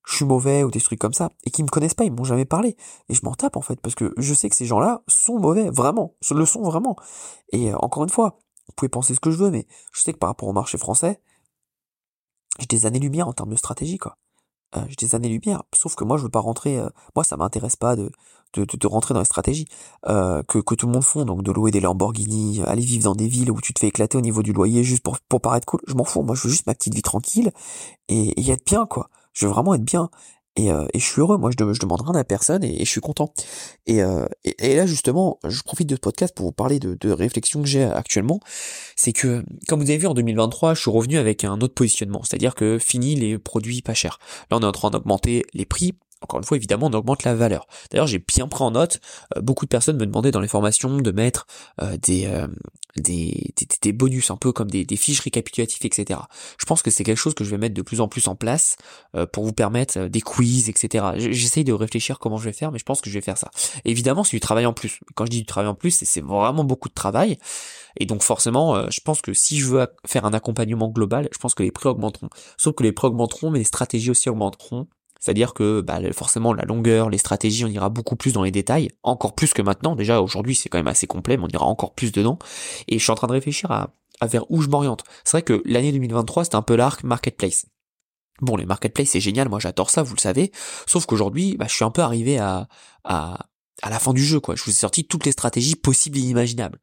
je suis mauvais ou des trucs comme ça et qui me connaissent pas, ils m'ont jamais parlé et je m'en tape en fait parce que je sais que ces gens-là sont mauvais vraiment, le sont vraiment. Et euh, encore une fois, vous pouvez penser ce que je veux mais je sais que par rapport au marché français, j'ai des années-lumière en termes de stratégie quoi. Euh, j'ai des années-lumière, sauf que moi je veux pas rentrer euh, moi ça m'intéresse pas de de, de, rentrer dans les stratégies que, que tout le monde font, donc de louer des Lamborghini, aller vivre dans des villes où tu te fais éclater au niveau du loyer juste pour, pour paraître cool, je m'en fous, moi je veux juste ma petite vie tranquille et, et être bien quoi je veux vraiment être bien. Et, euh, et je suis heureux, moi je, demande rien à personne et, je suis content. Et, euh, et, là justement, je profite de ce podcast pour vous parler de, de réflexions que j'ai actuellement. C'est que, comme vous avez vu en 2023, je suis revenu avec un autre positionnement, c'est-à-dire que fini les produits pas chers. Là on est en train d'augmenter les prix encore une fois, évidemment, on augmente la valeur. D'ailleurs, j'ai bien pris en note, euh, beaucoup de personnes me demandaient dans les formations de mettre euh, des, euh, des, des, bonus, un peu comme des, des fiches récapitulatives, etc. Je pense que c'est quelque chose que je vais mettre de plus en plus en place pour vous permettre des quiz, etc. J'essaye de réfléchir comment je vais faire, mais je pense que je vais faire ça. Évidemment, c'est du travail en plus. Quand je dis du travail en plus, c'est vraiment beaucoup de travail. Et donc forcément, je pense que si je veux faire un accompagnement global, je pense que les prix augmenteront. Sauf que les prix augmenteront, mais les stratégies aussi augmenteront. C'est-à-dire que bah, forcément la longueur, les stratégies, on ira beaucoup plus dans les détails, encore plus que maintenant. Déjà aujourd'hui c'est quand même assez complet, mais on ira encore plus dedans. Et je suis en train de réfléchir à, vers où je m'oriente. C'est vrai que l'année 2023 c'était un peu l'arc marketplace. Bon, les marketplaces c'est génial, moi j'adore ça, vous le savez. Sauf qu'aujourd'hui, bah, je suis un peu arrivé à, à, à la fin du jeu, quoi. Je vous ai sorti toutes les stratégies possibles et imaginables.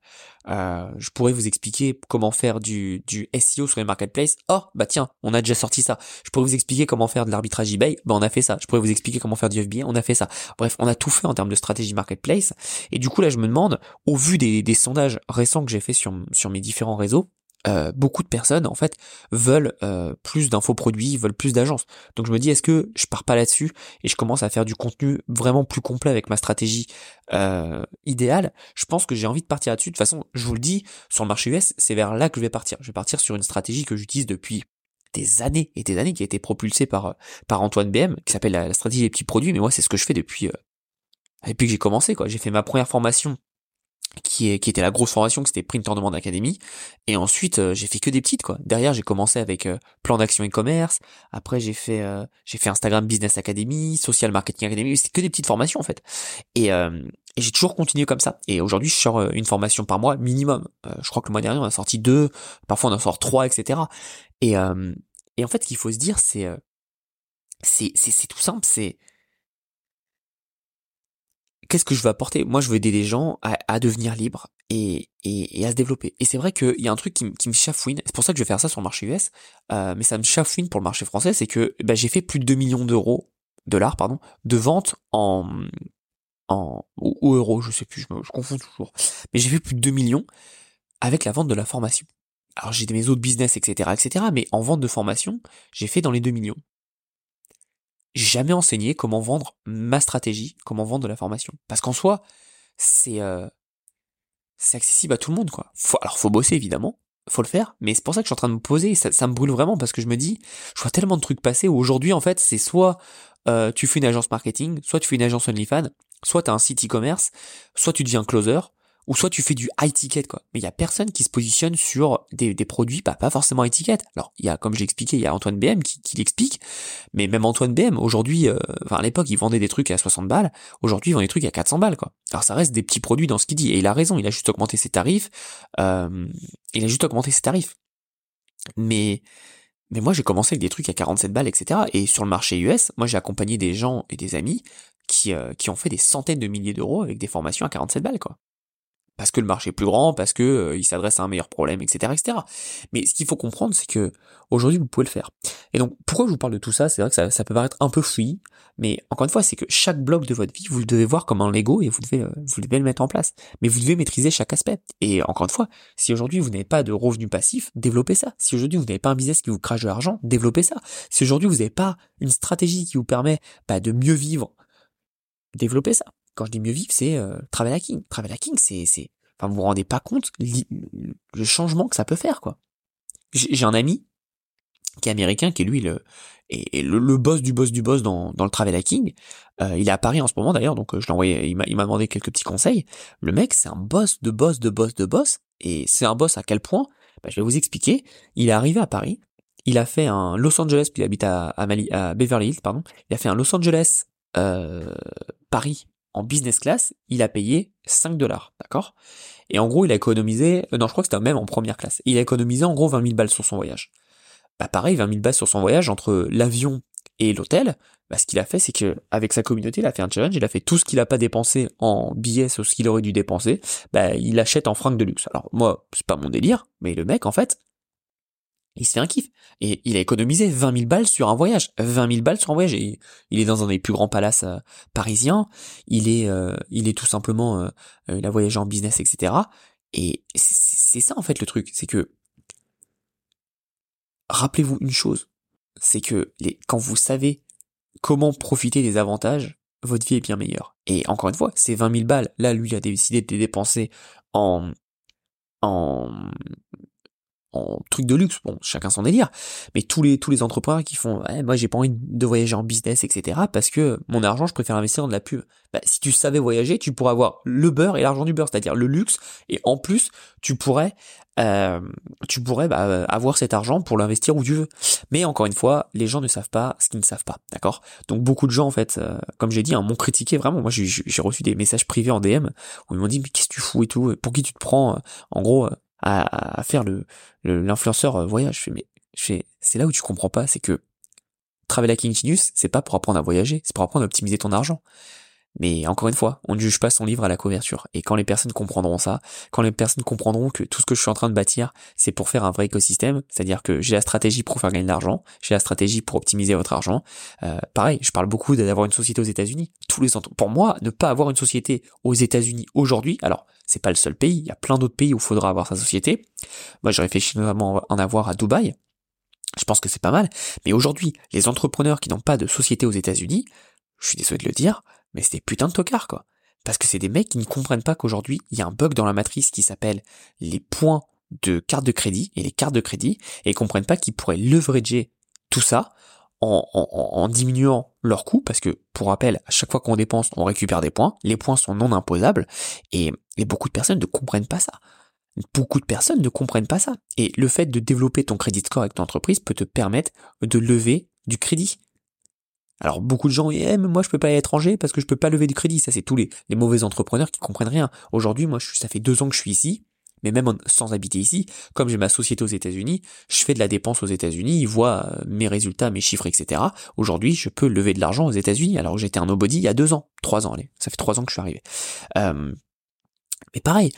Euh, je pourrais vous expliquer comment faire du, du SEO sur les marketplaces. Oh, bah tiens, on a déjà sorti ça. Je pourrais vous expliquer comment faire de l'arbitrage eBay. Bah on a fait ça. Je pourrais vous expliquer comment faire du FBA. On a fait ça. Bref, on a tout fait en termes de stratégie marketplace. Et du coup, là, je me demande, au vu des, des sondages récents que j'ai fait sur, sur mes différents réseaux, euh, beaucoup de personnes en fait veulent euh, plus d'infoproduits, veulent plus d'agences. Donc je me dis est-ce que je pars pas là-dessus et je commence à faire du contenu vraiment plus complet avec ma stratégie euh, idéale? Je pense que j'ai envie de partir là-dessus. De toute façon, je vous le dis, sur le marché US, c'est vers là que je vais partir. Je vais partir sur une stratégie que j'utilise depuis des années et des années, qui a été propulsée par par Antoine BM, qui s'appelle la, stratégie des petits produits. Mais moi, c'est ce que je fais depuis depuis que j'ai commencé. quoi. J'ai fait ma première formation qui, est, qui était la grosse formation, que c'était Print on Demand Academy. Et ensuite, euh, j'ai fait que des petites, quoi. Derrière, j'ai commencé avec euh, plan d'action e-commerce. Après, j'ai fait, euh, j'ai fait Instagram Business Academy, Social Marketing Academy. C'était que des petites formations, en fait. Et, et j'ai toujours continué comme ça. Et aujourd'hui, je sors une formation par mois minimum. je crois que le mois dernier, on a sorti deux. Parfois, on en sort trois, etc. Et, et en fait, ce qu'il faut se dire, c'est, c'est, c'est tout simple. C'est, qu'est-ce que je veux apporter? Moi, je veux aider les gens à, devenir libres et, à se développer. Et c'est vrai qu'il y a un truc qui, me chafouine. C'est pour ça que je vais faire ça sur le marché US, euh, mais ça me chafouine pour le marché français. C'est que bah, j'ai fait plus de 2 millions d'euros, dollars, pardon, de ventes en en euros, je sais plus, je, me, confonds toujours. Mais j'ai fait plus de 2 millions avec la vente de la formation. Alors j'ai mes autres business, etc., etc. Mais en vente de formation, j'ai fait dans les 2 millions. Jamais enseigné comment vendre ma stratégie, comment vendre de la formation. Parce qu'en soi, c'est euh, c'est accessible à tout le monde, quoi. Faut, alors faut bosser évidemment, faut le faire, mais c'est pour ça que je suis en train de me poser, ça, ça me brûle vraiment parce que je me dis, je vois tellement de trucs passer où aujourd'hui en fait c'est soit euh, tu fais une agence marketing, soit tu fais une agence OnlyFans, soit tu as un site e-commerce, soit tu deviens closer, ou soit tu fais du high ticket quoi. Mais il y a personne qui se positionne sur des, produits pas, forcément high ticket. Alors il y a comme j'ai expliqué, il y a Antoine BM qui, l'explique, mais même Antoine BM aujourd'hui, euh, à l'époque il vendait des trucs à 60 balles, aujourd'hui il vend des trucs à 400 balles quoi. Alors ça reste des petits produits dans ce qu'il dit et il a raison, il a juste augmenté ses tarifs, euh, il a juste augmenté ses tarifs. Mais mais moi j'ai commencé avec des trucs à 47 balles etc. Et sur le marché US, moi j'ai accompagné des gens et des amis qui, euh, qui ont fait des centaines de milliers d'euros avec des formations à 47 balles quoi parce que le marché est plus grand, parce que euh, il s'adresse à un meilleur problème, etc., etc. Mais ce qu'il faut comprendre, c'est que aujourd'hui vous pouvez le faire. Et donc pourquoi je vous parle de tout ça? C'est vrai que ça, ça, peut paraître un peu fouillis, mais encore une fois, c'est que chaque bloc de votre vie, vous le devez voir comme un Lego et vous devez, euh, vous devez le mettre en place. Mais vous devez maîtriser chaque aspect. Et encore une fois, si aujourd'hui vous n'avez pas de revenus passifs, développez ça. Si aujourd'hui vous n'avez pas un business qui vous crache de l'argent, développez ça. Si aujourd'hui vous n'avez pas une stratégie qui vous permet bah, de mieux vivre, développez ça quand je dis mieux vivre, c'est euh, travel hacking. Travel hacking, c'est, c'est, enfin, vous vous rendez pas compte le changement que ça peut faire, quoi. J'ai un ami qui est américain, qui est lui le, et, le, boss du boss du boss dans, dans le travel hacking. Euh, il est à Paris en ce moment d'ailleurs, donc euh, je l'ai envoyé, il m'a, il m'a demandé quelques petits conseils. Le mec, c'est un boss de boss de boss de boss, et c'est un boss à quel point? Bah, Je vais vous expliquer. Il est arrivé à Paris, il a fait un Los Angeles, puis il habite à, à, Mali, à Beverly Hills, pardon. Il a fait un Los Angeles euh, Paris en business class, il a payé 5 dollars, d'accord? Et en gros, il a économisé, euh, non, je crois que c'était même en première classe. Il a économisé en gros 20 000 balles sur son voyage. Bah pareil, 20 000 balles sur son voyage entre l'avion et l'hôtel. Bah, ce qu'il a fait, c'est que avec sa communauté, il a fait un challenge. Il a fait tout ce qu'il a pas dépensé en billets ce qu'il aurait dû dépenser. Bah, il achète en francs de luxe. Alors moi, c'est pas mon délire, mais le mec, en fait, il se fait un kiff. Et il a économisé 20 000 balles sur un voyage. 20 000 balles sur un voyage. Et il est dans un des plus grands palaces euh, parisiens. Il est, euh, il est tout simplement, euh, il a voyagé en business, etc. Et c'est ça en fait le truc, c'est que rappelez-vous une chose, c'est que les, quand vous savez comment profiter des avantages, votre vie est bien meilleure. Et encore une fois, ces 20 000 balles, là, lui a décidé de les dépenser en en en truc de luxe, bon, chacun son délire, mais tous les tous les entrepreneurs qui font, ouais, moi j'ai pas envie de voyager en business, etc. Parce que mon argent, je préfère investir dans de la pub. Bah, si tu savais voyager, tu pourrais avoir le beurre et l'argent du beurre, c'est-à-dire le luxe, et en plus, tu pourrais euh, tu pourrais bah, avoir cet argent pour l'investir où tu veux. Mais encore une fois, les gens ne savent pas ce qu'ils ne savent pas, d'accord? Donc beaucoup de gens, en fait, euh, comme j'ai dit, hein, m'ont critiqué vraiment. Moi, j'ai reçu des messages privés en DM où ils m'ont dit mais qu'est-ce que tu fous et tout, pour qui tu te prends? Euh, En gros, à, faire le l'influenceur euh, voyage. Je fais, mais je fais, c'est là où tu comprends pas, c'est que Travel Hacking Genius, c'est pas pour apprendre à voyager, c'est pour apprendre à optimiser ton argent. Mais encore une fois, on ne juge pas son livre à la couverture. Et quand les personnes comprendront ça, quand les personnes comprendront que tout ce que je suis en train de bâtir, c'est pour faire un vrai écosystème, c'est-à-dire que j'ai la stratégie pour faire gagner de l'argent, j'ai la stratégie pour optimiser votre argent. Euh, pareil, je parle beaucoup d'avoir une société aux États-Unis. Tous les pour moi, ne pas avoir une société aux États-Unis aujourd'hui, alors c'est pas le seul pays, il y a plein d'autres pays où il faudra avoir sa société. Moi, je réfléchis notamment en avoir à Dubaï. Je pense que c'est pas mal. Mais aujourd'hui, les entrepreneurs qui n'ont pas de société aux États-Unis, je suis désolé de le dire, mais c'est des putains de tocards, quoi. Parce que c'est des mecs qui ne comprennent pas qu'aujourd'hui, il y a un bug dans la matrice qui s'appelle les points de carte de crédit et les cartes de crédit, et ils comprennent pas qu'ils pourraient leverager tout ça en, diminuant leurs coûts, parce que, pour rappel, à chaque fois qu'on dépense, on récupère des points, les points sont non imposables, et beaucoup de personnes ne comprennent pas ça. Beaucoup de personnes ne comprennent pas ça. Et le fait de développer ton crédit score avec ton entreprise peut te permettre de lever du crédit. Alors beaucoup de gens, eh, mais moi je peux pas aller à l'étranger parce que je peux pas lever du crédit. Ça c'est tous les, mauvais entrepreneurs qui comprennent rien. Aujourd'hui, moi ça fait deux ans que je suis ici mais même sans habiter ici, comme j'ai ma société aux États-Unis, je fais de la dépense aux États-Unis, ils voient euh, mes résultats, mes chiffres, etc. Aujourd'hui, je peux lever de l'argent aux États-Unis, alors que j'étais un nobody il y a deux ans, trois ans, allez, ça fait trois ans que je suis arrivé. Euh, mais pareil,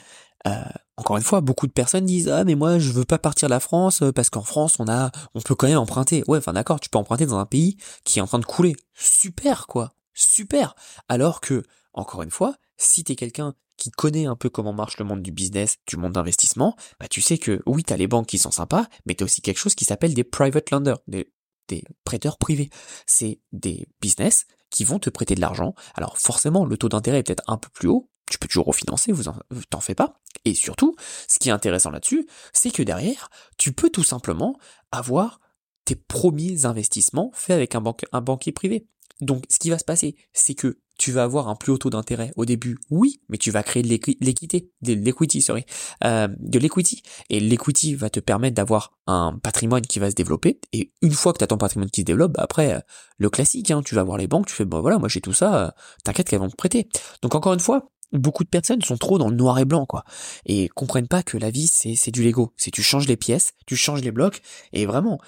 euh, encore une fois, beaucoup de personnes disent ah mais moi je veux pas partir de la France parce qu'en France on a, on peut quand même emprunter. Ouais, enfin d'accord, tu peux emprunter dans un pays qui est en train de couler. Super quoi, super. Alors que encore une fois, si t'es quelqu'un qui connaît un peu comment marche le monde du business, du monde d'investissement, bah tu sais que oui, t'as les banques qui sont sympas, mais t'as aussi quelque chose qui s'appelle des private lenders, des, des prêteurs privés. C'est des business qui vont te prêter de l'argent. Alors forcément, le taux d'intérêt est peut-être un peu plus haut, tu peux toujours refinancer, vous t'en fais pas. Et surtout, ce qui est intéressant là-dessus, c'est que derrière, tu peux tout simplement avoir tes premiers investissements faits avec un, un banquier privé. Donc, ce qui va se passer, c'est que tu vas avoir un plus haut taux d'intérêt au début, oui, mais tu vas créer de l'équité, de l'equity, sorry, euh, de l'equity. Et l'equity va te permettre d'avoir un patrimoine qui va se développer. Et une fois que tu as ton patrimoine qui se développe, bah après, euh, le classique, hein, tu vas voir les banques, tu fais, bon voilà, moi j'ai tout ça, euh, t'inquiète qu'elles vont te prêter. Donc encore une fois, beaucoup de personnes sont trop dans le noir et blanc, quoi, et comprennent pas que la vie c'est c'est du Lego. C'est tu changes les pièces, tu changes les blocs, et vraiment,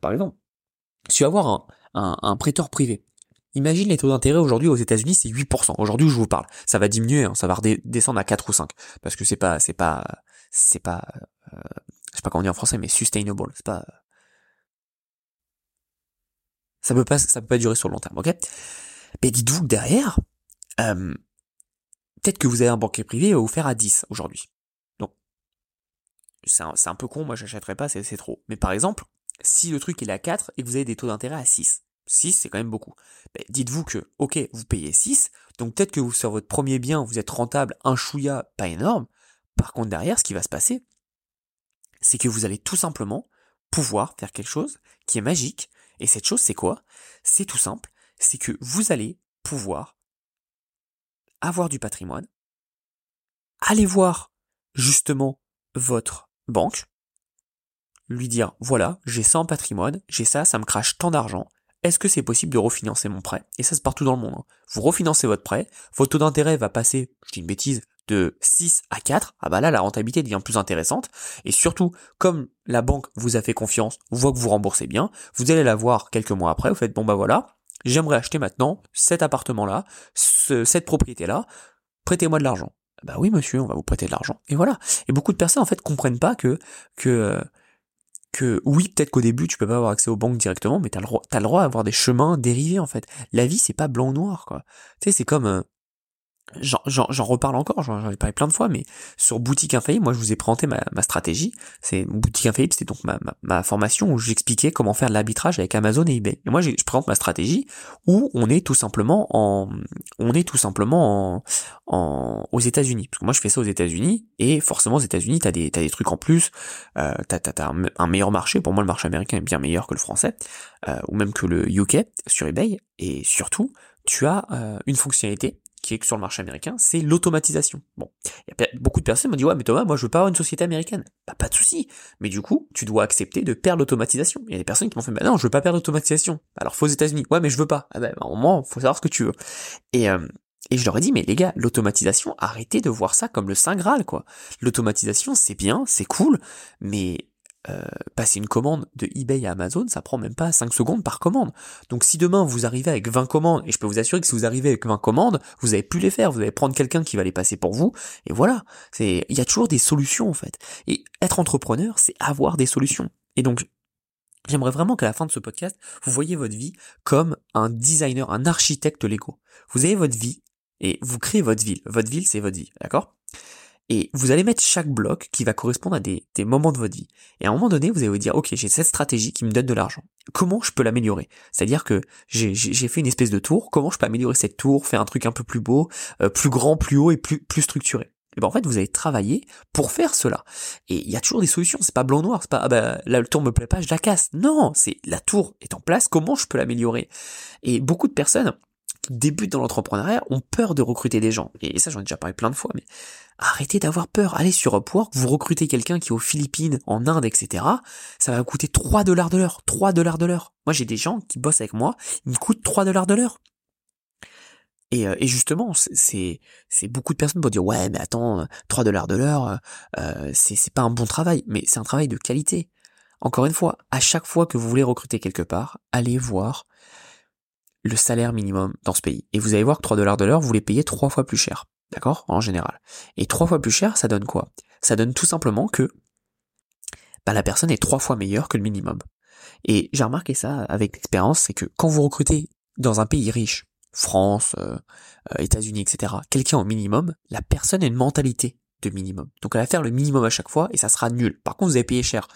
par exemple, si tu vas avoir un, un, un prêteur privé Imagine les taux d'intérêt aujourd'hui aux États-Unis, c'est 8%. Aujourd'hui où je vous parle, ça va diminuer, hein, ça va redescendre à 4 ou 5 parce que c'est pas c'est pas c'est pas euh, je sais pas comment dire en français mais sustainable, c'est pas ça peut pas ça peut pas durer sur le long terme, OK? Mais dites-vous que derrière euh, peut-être que vous avez un banquier privé va vous faire à 10 aujourd'hui. Donc c'est un, peu con, moi j'achèterais pas, c'est trop. Mais par exemple, si le truc est à 4 et que vous avez des taux d'intérêt à 6, 6, c'est quand même beaucoup. Ben, dites-vous que, ok, vous payez 6, donc peut-être que sur votre premier bien, vous êtes rentable, un chouïa, pas énorme. Par contre, derrière, ce qui va se passer, c'est que vous allez tout simplement pouvoir faire quelque chose qui est magique. Et cette chose, c'est quoi? C'est tout simple. C'est que vous allez pouvoir avoir du patrimoine, aller voir justement votre banque, lui dire, voilà, j'ai ça en patrimoine, j'ai ça, ça me crache tant d'argent, est-ce que c'est possible de refinancer mon prêt? Et ça c'est partout dans le monde. Hein. Vous refinancez votre prêt, votre taux d'intérêt va passer, je dis une bêtise, de 6 à 4, ah bah là la rentabilité devient plus intéressante, et surtout, comme la banque vous a fait confiance, voit que vous remboursez bien, vous allez la voir quelques mois après, vous faites bon bah voilà, j'aimerais acheter maintenant cet appartement-là, cette propriété-là, prêtez-moi de l'argent. Bah oui monsieur, on va vous prêter de l'argent. Et voilà. Et beaucoup de personnes en fait comprennent pas que que que oui, peut-être qu'au début tu peux pas avoir accès aux banques directement, mais t'as le droit, t'as le droit d'avoir des chemins dérivés en fait. La vie c'est pas blanc noir quoi. Tu sais, c'est comme euh, j'en reparle encore, j'en ai parlé plein de fois, mais sur Boutique Infaillible, moi je vous ai présenté ma, stratégie. C'est Boutique Infaillible, c'était donc ma, ma, formation où j'expliquais comment faire de l'arbitrage avec Amazon et eBay. Et moi je présente ma stratégie où on est tout simplement en, on est tout simplement en, en aux États-Unis. Parce que moi je fais ça aux États-Unis et forcément aux États-Unis t'as des t'as des trucs en plus, euh, t'as t'as un, un, meilleur marché. Pour moi le marché américain est bien meilleur que le français euh, ou même que le UK sur eBay et surtout tu as euh, une fonctionnalité qui est sur le marché américain, c'est l'automatisation. Bon, y a beaucoup de personnes m'ont dit ouais mais Thomas, moi je veux pas avoir une société américaine. Bah pas de souci. Mais du coup, tu dois accepter de perdre l'automatisation. Il y a des personnes qui m'ont fait bah non, je veux pas perdre l'automatisation. Alors faut aux États-Unis. Ouais mais je veux pas. Ah bah, à un moment, faut savoir ce que tu veux. Et euh, et je leur ai dit, mais les gars, l'automatisation, arrêtez de voir ça comme le Saint Graal, quoi. L'automatisation, c'est bien, c'est cool, mais euh, passer une commande de eBay à Amazon, ça prend même pas 5 secondes par commande. Donc si demain vous arrivez avec 20 commandes, et je peux vous assurer que si vous arrivez avec 20 commandes, vous avez pu les faire, vous allez prendre quelqu'un qui va les passer pour vous, et voilà. C'est, il y a toujours des solutions en fait. Et être entrepreneur, c'est avoir des solutions. Et donc, J'aimerais vraiment qu'à la fin de ce podcast, vous voyez votre vie comme un designer, un architecte Lego. Vous avez votre vie et vous créez votre ville. Votre ville, c'est votre vie, d'accord? Et vous allez mettre chaque bloc qui va correspondre à des, moments de votre vie. Et à un moment donné, vous allez vous dire, ok, j'ai cette stratégie qui me donne de l'argent. Comment je peux l'améliorer? C'est-à-dire que j'ai fait une espèce de tour. Comment je peux améliorer cette tour, faire un truc un peu plus beau, euh, plus grand, plus haut et plus, plus structuré? Et ben en fait vous allez travailler pour faire cela. Et il y a toujours des solutions, c'est pas blanc noir, c'est pas ah ben là le tour me plaît pas, je la casse. Non, c'est la tour est en place, comment je peux l'améliorer? Et beaucoup de personnes qui débutent dans l'entrepreneuriat ont peur de recruter des gens. Et ça j'en ai déjà parlé plein de fois, mais Arrêtez d'avoir peur. Allez sur Upwork, vous recrutez quelqu'un qui est aux Philippines, en Inde, etc. Ça va coûter 3 dollars de l'heure. 3 dollars de l'heure. Moi, j'ai des gens qui bossent avec moi, ils me coûtent 3 dollars de l'heure. Et, euh, et, justement, c'est beaucoup de personnes vont dire ouais mais attends 3 dollars de l'heure, euh, c'est c'est pas un bon travail, mais c'est un travail de qualité. Encore une fois, à chaque fois que vous voulez recruter quelque part, allez voir le salaire minimum dans ce pays. Et vous allez voir que 3 dollars de l'heure, vous les payez trois fois plus cher. D'accord? En général. Et trois fois plus cher, ça donne quoi? Ça donne tout simplement que bah, la personne est trois fois meilleure que le minimum. Et j'ai remarqué ça avec l'expérience, c'est que quand vous recrutez dans un pays riche, France, euh, euh, États-Unis, etc., quelqu'un au minimum, la personne a une mentalité de minimum. Donc elle va faire le minimum à chaque fois et ça sera nul. Par contre, vous avez payé cher.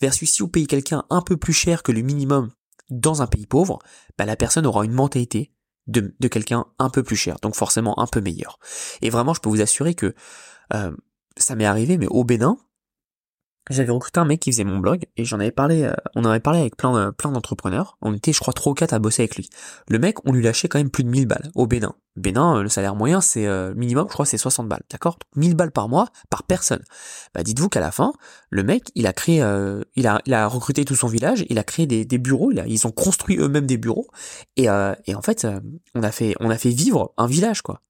Versus si vous payez quelqu'un un peu plus cher que le minimum dans un pays pauvre, bah, la personne aura une mentalité de, quelqu'un un peu plus cher, donc forcément un peu meilleur. Et vraiment, je peux vous assurer que euh, ça m'est arrivé, mais au Bénin, j'avais recruté un mec qui faisait mon blog et j'en avais parlé, euh, on en avait parlé avec plein, de, plein d'entrepreneurs. On était, je crois, trois ou quatre à bosser avec lui. Le mec, on lui lâchait quand même plus de 1000 balles au Bénin. Bénin, euh, le salaire moyen, c'est euh, minimum, je crois, c'est 60 balles, d'accord? 1000 balles par mois par personne. Bah, dites-vous qu'à la fin, le mec, il a créé, il a, recruté tout son village, il a créé des, bureaux, il ils ont construit eux-mêmes des bureaux et, en fait, on a fait vivre un village, quoi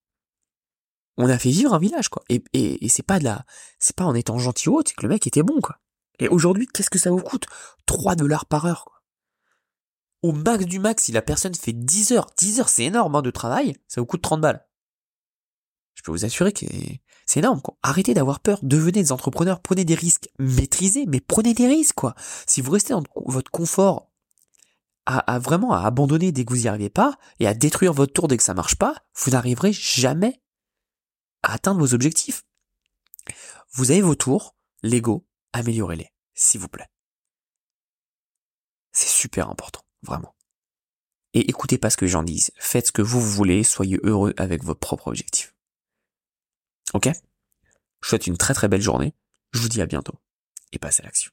on a fait vivre un village quoi et, et, et c'est pas de la c'est pas en étant gentil ou c'est que le mec était bon quoi et aujourd'hui, qu'est-ce que ça vous coûte? 3 dollars par heure. Quoi. Au max du max, si la personne fait 10 heures, 10 heures c'est énorme hein, de travail, ça vous coûte 30 balles. Je peux vous assurer que c'est énorme. Quoi. Arrêtez d'avoir peur, devenez des entrepreneurs, prenez des risques, maîtrisez, mais prenez des risques. quoi. Si vous restez dans votre confort à, vraiment à abandonner dès que vous n'y arrivez pas et à détruire votre tour dès que ça marche pas, vous n'arriverez jamais à atteindre vos objectifs. Vous avez vos tours, l'ego, améliorez-les, s'il vous plaît. C'est super important, vraiment. Et écoutez pas ce que les gens disent, faites ce que vous voulez, soyez heureux avec vos propres objectifs. Ok? Je souhaite une très très belle journée, je vous dis à bientôt, et passez à l'action.